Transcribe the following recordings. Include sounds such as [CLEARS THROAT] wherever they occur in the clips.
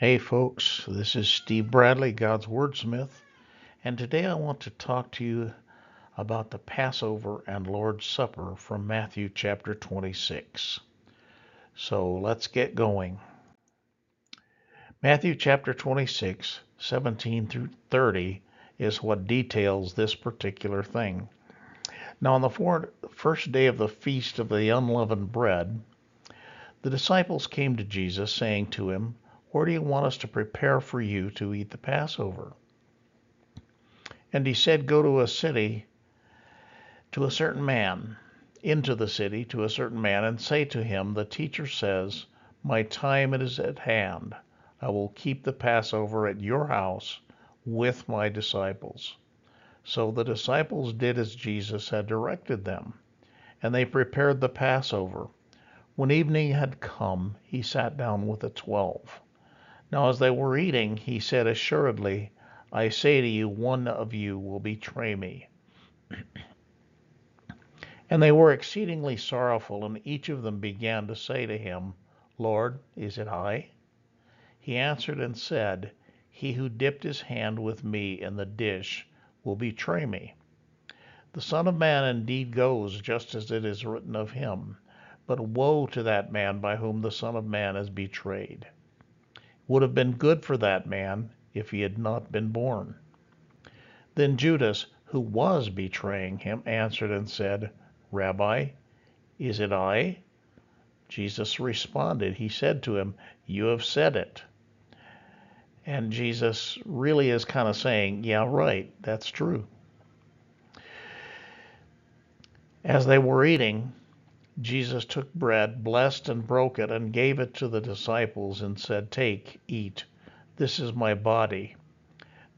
Hey, folks, this is Steve Bradley, God's Wordsmith, and today I want to talk to you about the Passover and Lord's Supper from Matthew chapter 26. So let's get going. Matthew chapter 26, 17 through 30 is what details this particular thing. Now, on the first day of the feast of the unleavened bread, the disciples came to Jesus, saying to him, Where do you want us to prepare for you to eat the Passover? And he said, Go to a city, to a certain man, into the city, to a certain man, and say to him, The teacher says, My time is at hand. I will keep the Passover at your house with my disciples. So the disciples did as Jesus had directed them, and they prepared the Passover. When evening had come, he sat down with the twelve. Now, as they were eating, he said, Assuredly, I say to you, one of you will betray me. [CLEARS THROAT] and they were exceedingly sorrowful, and each of them began to say to him, Lord, is it I? He answered and said, He who dipped his hand with me in the dish will betray me. The Son of Man indeed goes just as it is written of him. But woe to that man by whom the Son of Man is betrayed. Would have been good for that man if he had not been born. Then Judas, who was betraying him, answered and said, Rabbi, is it I? Jesus responded. He said to him, You have said it. And Jesus really is kind of saying, Yeah, right, that's true. As they were eating, Jesus took bread, blessed and broke it, and gave it to the disciples, and said, Take, eat, this is my body.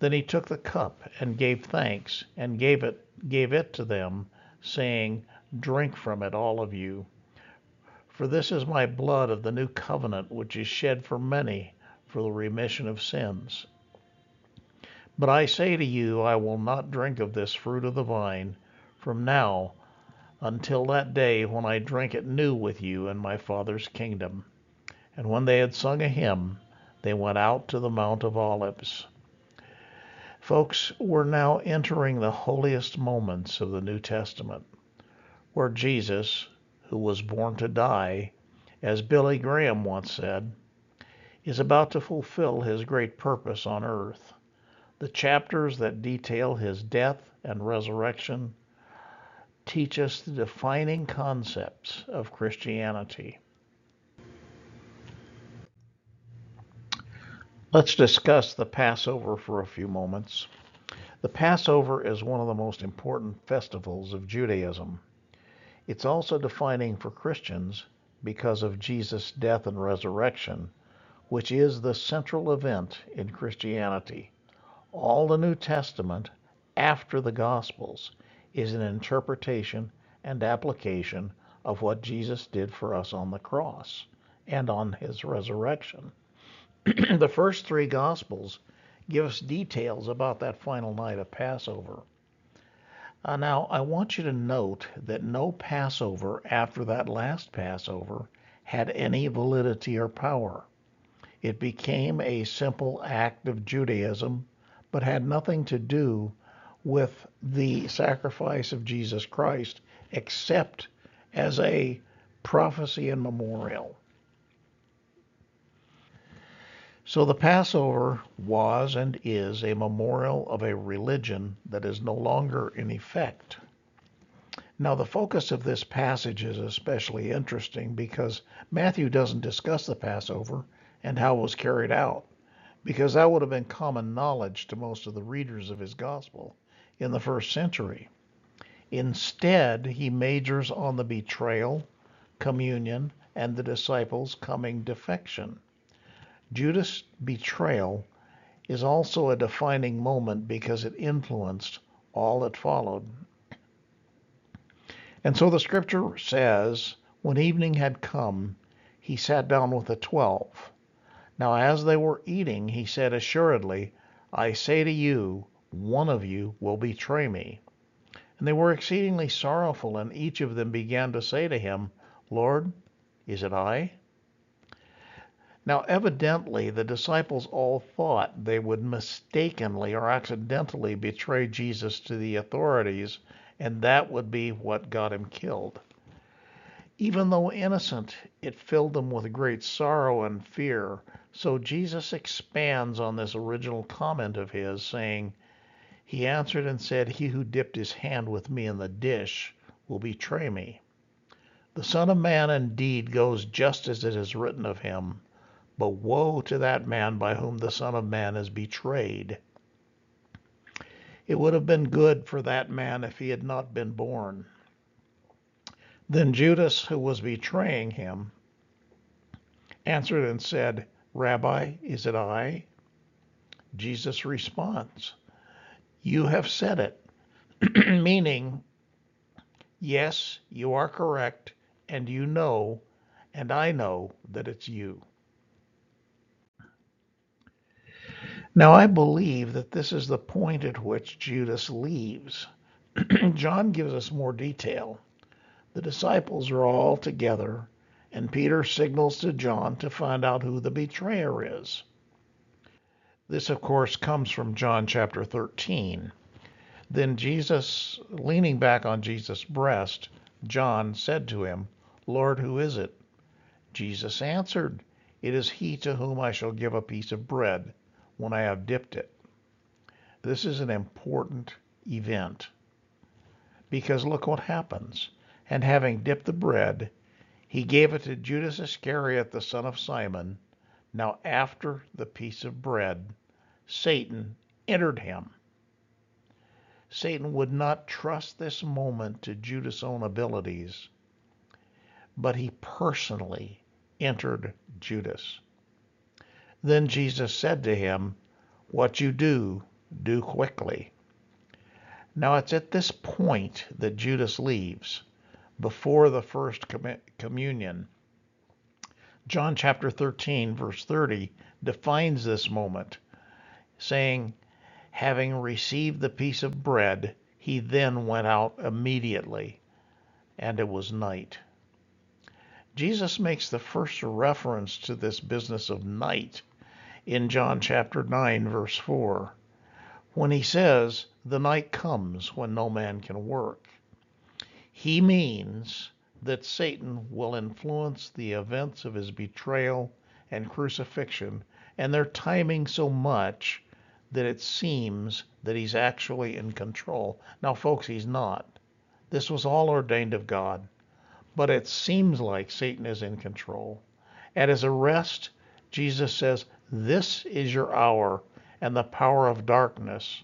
Then he took the cup and gave thanks, and gave it, gave it to them, saying, Drink from it, all of you. For this is my blood of the new covenant, which is shed for many for the remission of sins. But I say to you, I will not drink of this fruit of the vine from now until that day when I drink it new with you in my Father's kingdom. And when they had sung a hymn, they went out to the Mount of Olives. Folks, we're now entering the holiest moments of the New Testament, where Jesus, who was born to die, as Billy Graham once said, is about to fulfill his great purpose on earth. The chapters that detail his death and resurrection teach us the defining concepts of Christianity. Let's discuss the Passover for a few moments. The Passover is one of the most important festivals of Judaism. It's also defining for Christians because of Jesus' death and resurrection, which is the central event in Christianity. All the New Testament after the Gospels is an interpretation and application of what Jesus did for us on the cross and on his resurrection. [CLEARS THROAT] the first three Gospels give us details about that final night of Passover. Uh, now, I want you to note that no Passover after that last Passover had any validity or power. It became a simple act of Judaism, but had nothing to do with the sacrifice of Jesus Christ except as a prophecy and memorial. So the Passover was and is a memorial of a religion that is no longer in effect. Now, the focus of this passage is especially interesting because Matthew doesn't discuss the Passover and how it was carried out, because that would have been common knowledge to most of the readers of his gospel in the first century. Instead, he majors on the betrayal, communion, and the disciples' coming defection. Judas' betrayal is also a defining moment because it influenced all that followed. And so the scripture says, when evening had come, he sat down with the twelve. Now, as they were eating, he said, Assuredly, I say to you, one of you will betray me. And they were exceedingly sorrowful, and each of them began to say to him, Lord, is it I? Now, evidently, the disciples all thought they would mistakenly or accidentally betray Jesus to the authorities, and that would be what got him killed. Even though innocent, it filled them with great sorrow and fear. So Jesus expands on this original comment of his, saying, He answered and said, He who dipped his hand with me in the dish will betray me. The Son of Man indeed goes just as it is written of him but woe to that man by whom the Son of Man is betrayed. It would have been good for that man if he had not been born. Then Judas, who was betraying him, answered and said, Rabbi, is it I? Jesus responds, You have said it, [CLEARS THROAT] meaning, Yes, you are correct, and you know, and I know that it's you. Now, I believe that this is the point at which Judas leaves. [CLEARS THROAT] John gives us more detail. The disciples are all together, and Peter signals to John to find out who the betrayer is. This, of course, comes from John chapter 13. Then Jesus, leaning back on Jesus' breast, John said to him, Lord, who is it? Jesus answered, It is he to whom I shall give a piece of bread when I have dipped it. This is an important event because look what happens. And having dipped the bread, he gave it to Judas Iscariot, the son of Simon. Now, after the piece of bread, Satan entered him. Satan would not trust this moment to Judas' own abilities, but he personally entered Judas. Then Jesus said to him, What you do, do quickly. Now it's at this point that Judas leaves, before the first communion. John chapter 13, verse 30, defines this moment, saying, Having received the piece of bread, he then went out immediately, and it was night. Jesus makes the first reference to this business of night in John chapter 9, verse 4, when he says, The night comes when no man can work. He means that Satan will influence the events of his betrayal and crucifixion and their timing so much that it seems that he's actually in control. Now, folks, he's not. This was all ordained of God, but it seems like Satan is in control. At his arrest, Jesus says, This is your hour and the power of darkness.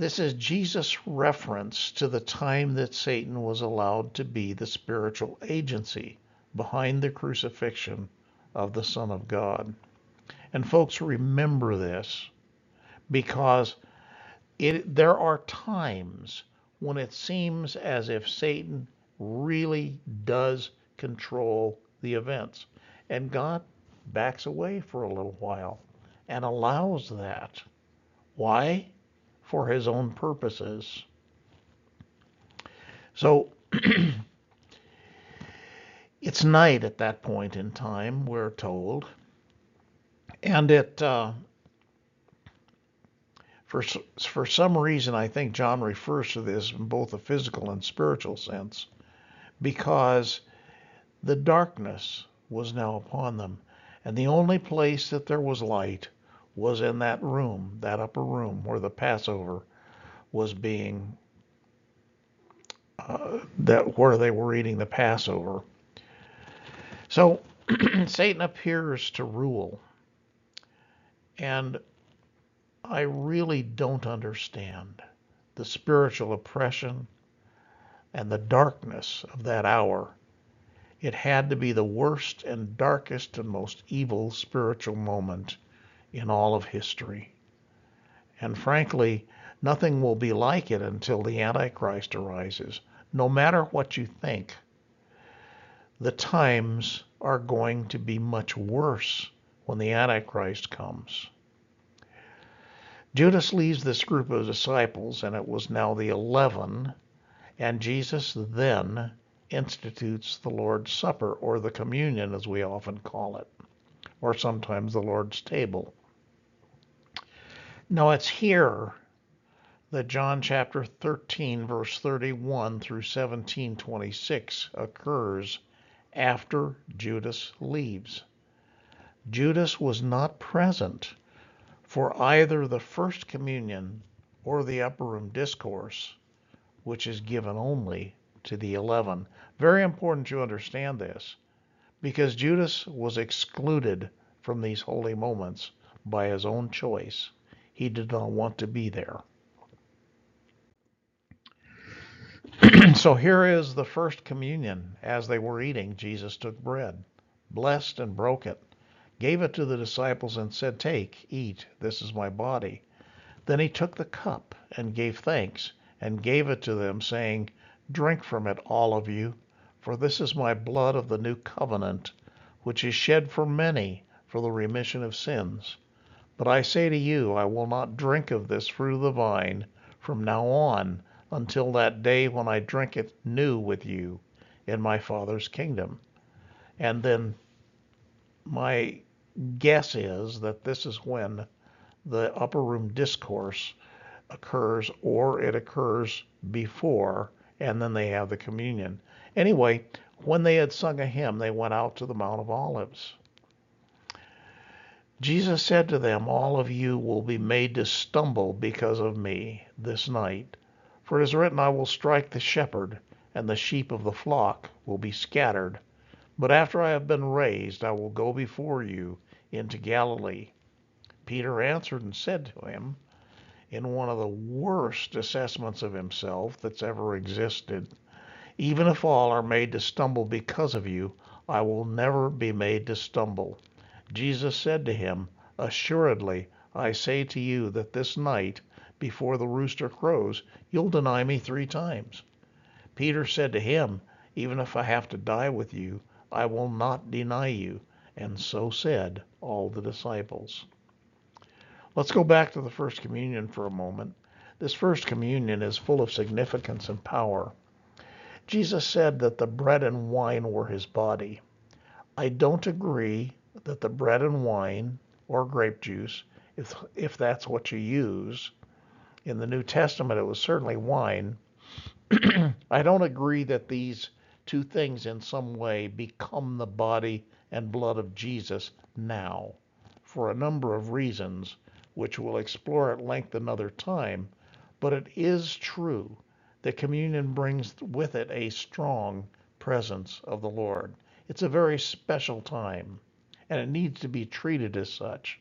This is Jesus' reference to the time that Satan was allowed to be the spiritual agency behind the crucifixion of the Son of God. And folks, remember this because it, there are times when it seems as if Satan really does control the events. And God backs away for a little while and allows that. Why? For his own purposes. So [CLEARS THROAT] it's night at that point in time, we're told. And it, uh, for, for some reason, I think John refers to this in both a physical and spiritual sense, because the darkness was now upon them. And the only place that there was light was in that room, that upper room where the Passover was being, uh, that where they were eating the Passover. So [CLEARS THROAT] Satan appears to rule. And I really don't understand the spiritual oppression and the darkness of that hour it had to be the worst and darkest and most evil spiritual moment in all of history. And frankly, nothing will be like it until the Antichrist arises. No matter what you think, the times are going to be much worse when the Antichrist comes. Judas leaves this group of disciples, and it was now the eleven, and Jesus then institutes the Lord's Supper, or the communion as we often call it. or sometimes the Lord's table. Now it's here that John chapter 13 verse 31 through 17:26 occurs after Judas leaves. Judas was not present for either the first communion or the upper room discourse, which is given only to the 11. Very important you understand this because Judas was excluded from these holy moments by his own choice. He did not want to be there. [CLEARS THROAT] so here is the first communion. As they were eating, Jesus took bread, blessed and broke it, gave it to the disciples, and said, Take, eat, this is my body. Then he took the cup and gave thanks, and gave it to them, saying, Drink from it, all of you, for this is my blood of the new covenant, which is shed for many for the remission of sins. But I say to you, I will not drink of this fruit of the vine from now on until that day when I drink it new with you in my Father's kingdom. And then my guess is that this is when the upper room discourse occurs, or it occurs before, and then they have the communion. Anyway, when they had sung a hymn, they went out to the Mount of Olives. Jesus said to them, All of you will be made to stumble because of me this night. For it is written, I will strike the shepherd, and the sheep of the flock will be scattered. But after I have been raised, I will go before you into Galilee. Peter answered and said to him, in one of the worst assessments of himself that's ever existed, even if all are made to stumble because of you, I will never be made to stumble. Jesus said to him, Assuredly, I say to you that this night, before the rooster crows, you'll deny me three times. Peter said to him, Even if I have to die with you, I will not deny you. And so said all the disciples. Let's go back to the First Communion for a moment. This First Communion is full of significance and power. Jesus said that the bread and wine were his body. I don't agree that the bread and wine or grape juice, if, if that's what you use, in the New Testament it was certainly wine. [CLEARS THROAT] I don't agree that these two things in some way become the body and blood of Jesus now for a number of reasons, which we'll explore at length another time. But it is true that communion brings with it a strong presence of the Lord. It's a very special time, and it needs to be treated as such.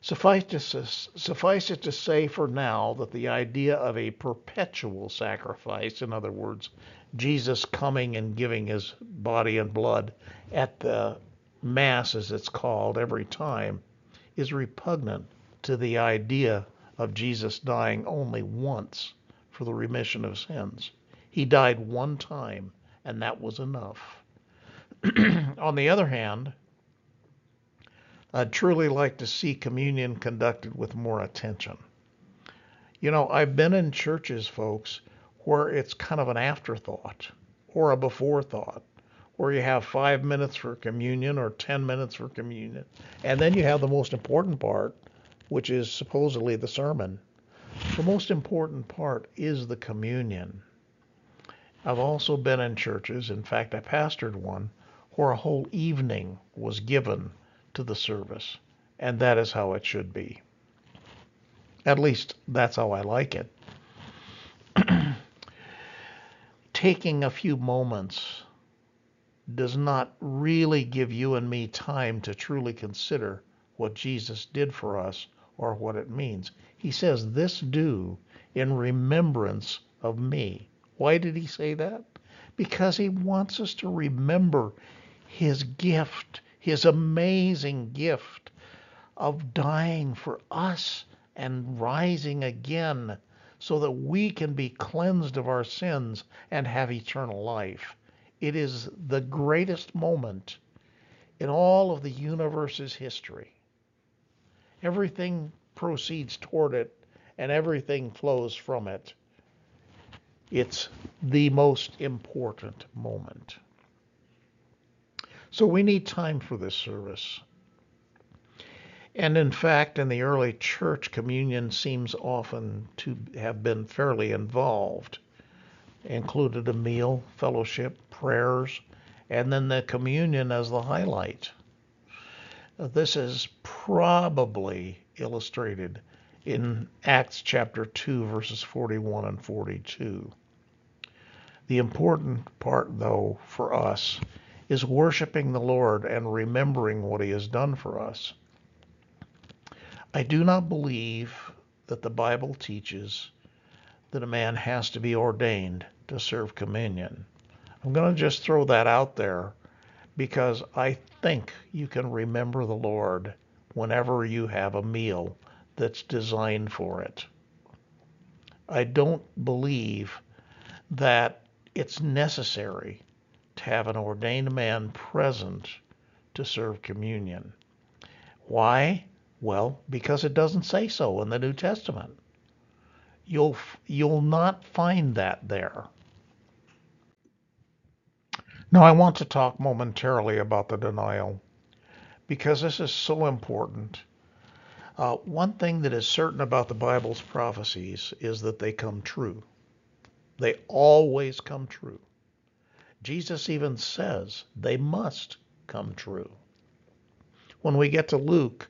Suffice, to, suffice it to say for now that the idea of a perpetual sacrifice, in other words, Jesus coming and giving his body and blood at the Mass, as it's called, every time, is repugnant to the idea of Jesus dying only once for the remission of sins. He died one time, and that was enough. [CLEARS THROAT] On the other hand, I'd truly like to see communion conducted with more attention. You know, I've been in churches, folks, where it's kind of an afterthought or a before thought, where you have five minutes for communion or 10 minutes for communion. And then you have the most important part, which is supposedly the sermon. The most important part is the communion. I've also been in churches, in fact, I pastored one, where a whole evening was given to the service. And that is how it should be. At least that's how I like it. [CLEARS THROAT] Taking a few moments does not really give you and me time to truly consider what Jesus did for us or what it means. He says, This do in remembrance of me. Why did he say that? Because he wants us to remember his gift his amazing gift of dying for us and rising again so that we can be cleansed of our sins and have eternal life. It is the greatest moment in all of the universe's history. Everything proceeds toward it and everything flows from it. It's the most important moment. So we need time for this service. And in fact, in the early church, communion seems often to have been fairly involved. Included a meal, fellowship, prayers, and then the communion as the highlight. This is probably illustrated in Acts chapter 2, verses 41 and 42. The important part, though, for us is worshiping the Lord and remembering what He has done for us. I do not believe that the Bible teaches that a man has to be ordained to serve communion. I'm going to just throw that out there because I think you can remember the Lord whenever you have a meal that's designed for it. I don't believe that it's necessary to have an ordained man present to serve communion. Why? Well, because it doesn't say so in the New Testament. You'll you'll not find that there. Now I want to talk momentarily about the denial because this is so important. Uh, one thing that is certain about the Bible's prophecies is that they come true. They always come true. Jesus even says they must come true. When we get to Luke,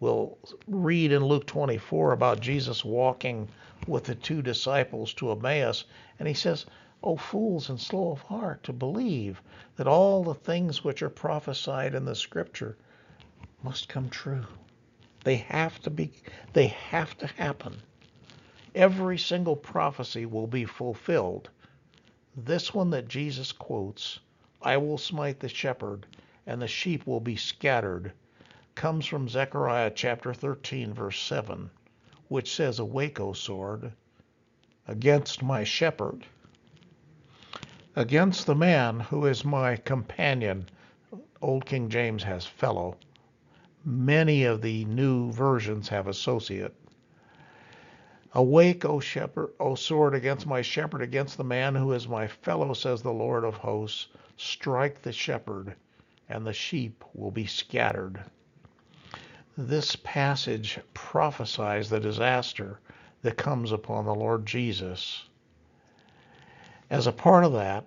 we'll read in Luke 24 about Jesus walking with the two disciples to Emmaus, and he says, O fools and slow of heart to believe that all the things which are prophesied in the scripture must come true. They have to be they have to happen. Every single prophecy will be fulfilled this one that Jesus quotes, I will smite the shepherd, and the sheep will be scattered, comes from Zechariah chapter 13, verse 7, which says, Awake, O sword, against my shepherd, against the man who is my companion. Old King James has fellow. Many of the new versions have associate. Awake, O shepherd, O sword, against my shepherd, against the man who is my fellow, says the Lord of hosts. Strike the shepherd, and the sheep will be scattered. This passage prophesies the disaster that comes upon the Lord Jesus. As a part of that,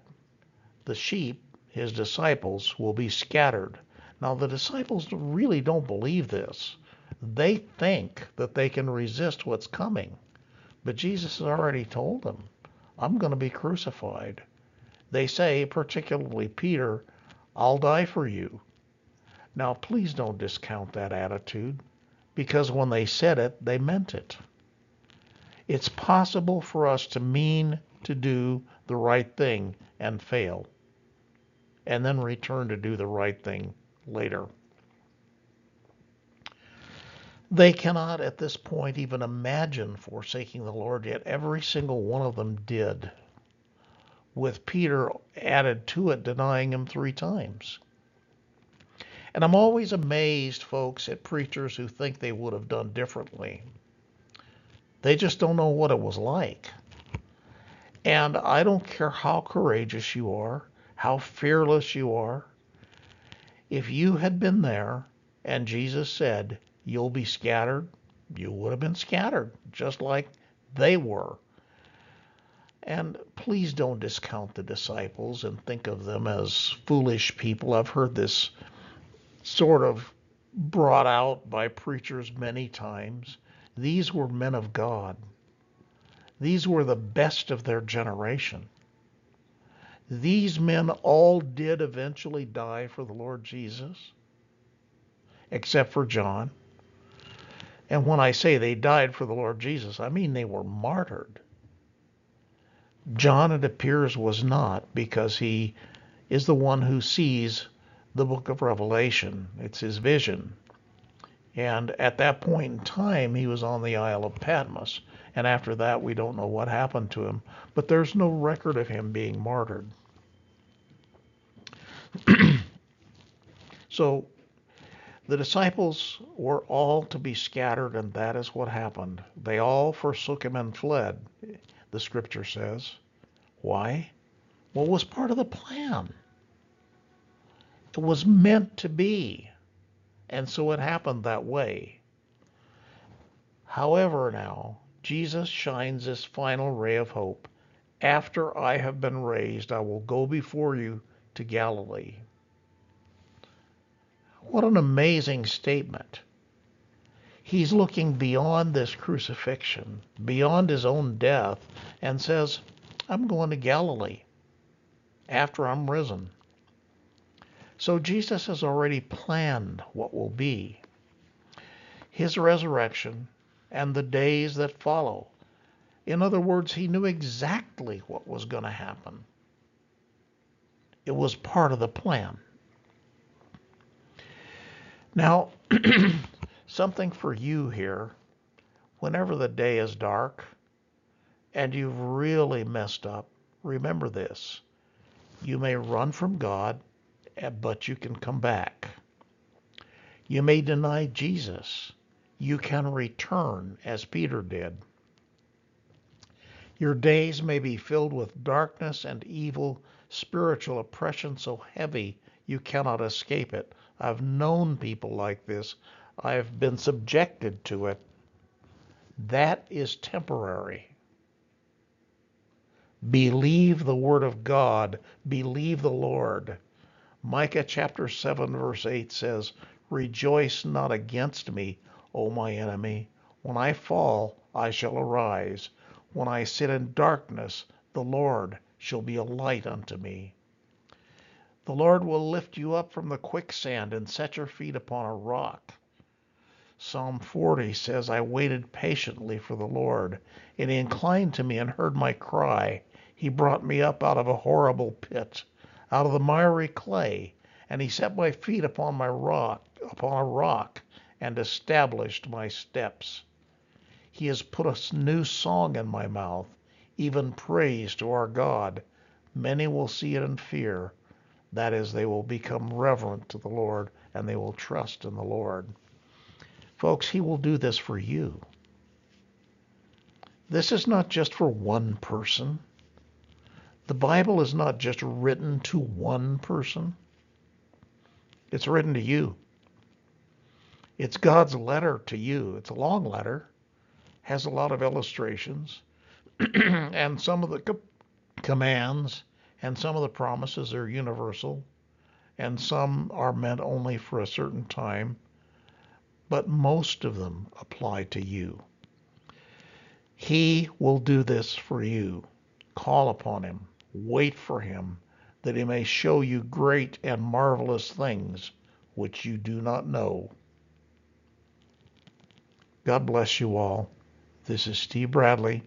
the sheep, his disciples, will be scattered. Now, the disciples really don't believe this. They think that they can resist what's coming. But Jesus has already told them, I'm going to be crucified. They say, particularly Peter, I'll die for you. Now, please don't discount that attitude because when they said it, they meant it. It's possible for us to mean to do the right thing and fail, and then return to do the right thing later. They cannot at this point even imagine forsaking the Lord, yet every single one of them did, with Peter added to it, denying him three times. And I'm always amazed, folks, at preachers who think they would have done differently. They just don't know what it was like. And I don't care how courageous you are, how fearless you are. If you had been there and Jesus said, you'll be scattered. You would have been scattered, just like they were. And please don't discount the disciples and think of them as foolish people. I've heard this sort of brought out by preachers many times. These were men of God. These were the best of their generation. These men all did eventually die for the Lord Jesus, except for John. And when I say they died for the Lord Jesus, I mean they were martyred. John, it appears, was not because he is the one who sees the book of Revelation. It's his vision. And at that point in time, he was on the Isle of Patmos. And after that, we don't know what happened to him. But there's no record of him being martyred. [CLEARS THROAT] so the disciples were all to be scattered, and that is what happened. They all forsook him and fled, the scripture says. Why? Well, was part of the plan. It was meant to be. And so it happened that way. However, now, Jesus shines this final ray of hope. After I have been raised, I will go before you to Galilee. What an amazing statement. He's looking beyond this crucifixion, beyond his own death, and says, I'm going to Galilee after I'm risen. So Jesus has already planned what will be. His resurrection and the days that follow. In other words, he knew exactly what was going to happen. It was part of the plan. Now, [CLEARS THROAT] something for you here. Whenever the day is dark and you've really messed up, remember this. You may run from God Eh, but you can come back. You may deny Jesus. You can return as Peter did. Your days may be filled with darkness and evil, spiritual oppression so heavy you cannot escape it. I've known people like this. I've been subjected to it. That is temporary. Believe the Word of God. Believe the Lord. Micah chapter 7, verse 8 says, Rejoice not against me, O my enemy. When I fall, I shall arise. When I sit in darkness, the Lord shall be a light unto me. The Lord will lift you up from the quicksand and set your feet upon a rock. Psalm 40 says, I waited patiently for the Lord, and he inclined to me and heard my cry. He brought me up out of a horrible pit out of the miry clay, and he set my feet upon my rock, upon a rock, and established my steps. He has put a new song in my mouth, even praise to our God. Many will see it and fear. That is, they will become reverent to the Lord and they will trust in the Lord. Folks, He will do this for you. This is not just for one person. The Bible is not just written to one person, it's written to you. It's God's letter to you. It's a long letter, has a lot of illustrations, [CLEARS THROAT] and some of the co- commands and some of the promises are universal, and some are meant only for a certain time, but most of them apply to you. He will do this for you. Call upon him. Wait for him, that he may show you great and marvelous things which you do not know. God bless you all. This is Steve Bradley,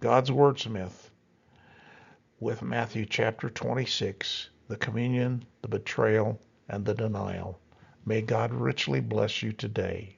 God's Wordsmith, with Matthew chapter 26, the communion, the betrayal, and the denial. May God richly bless you today.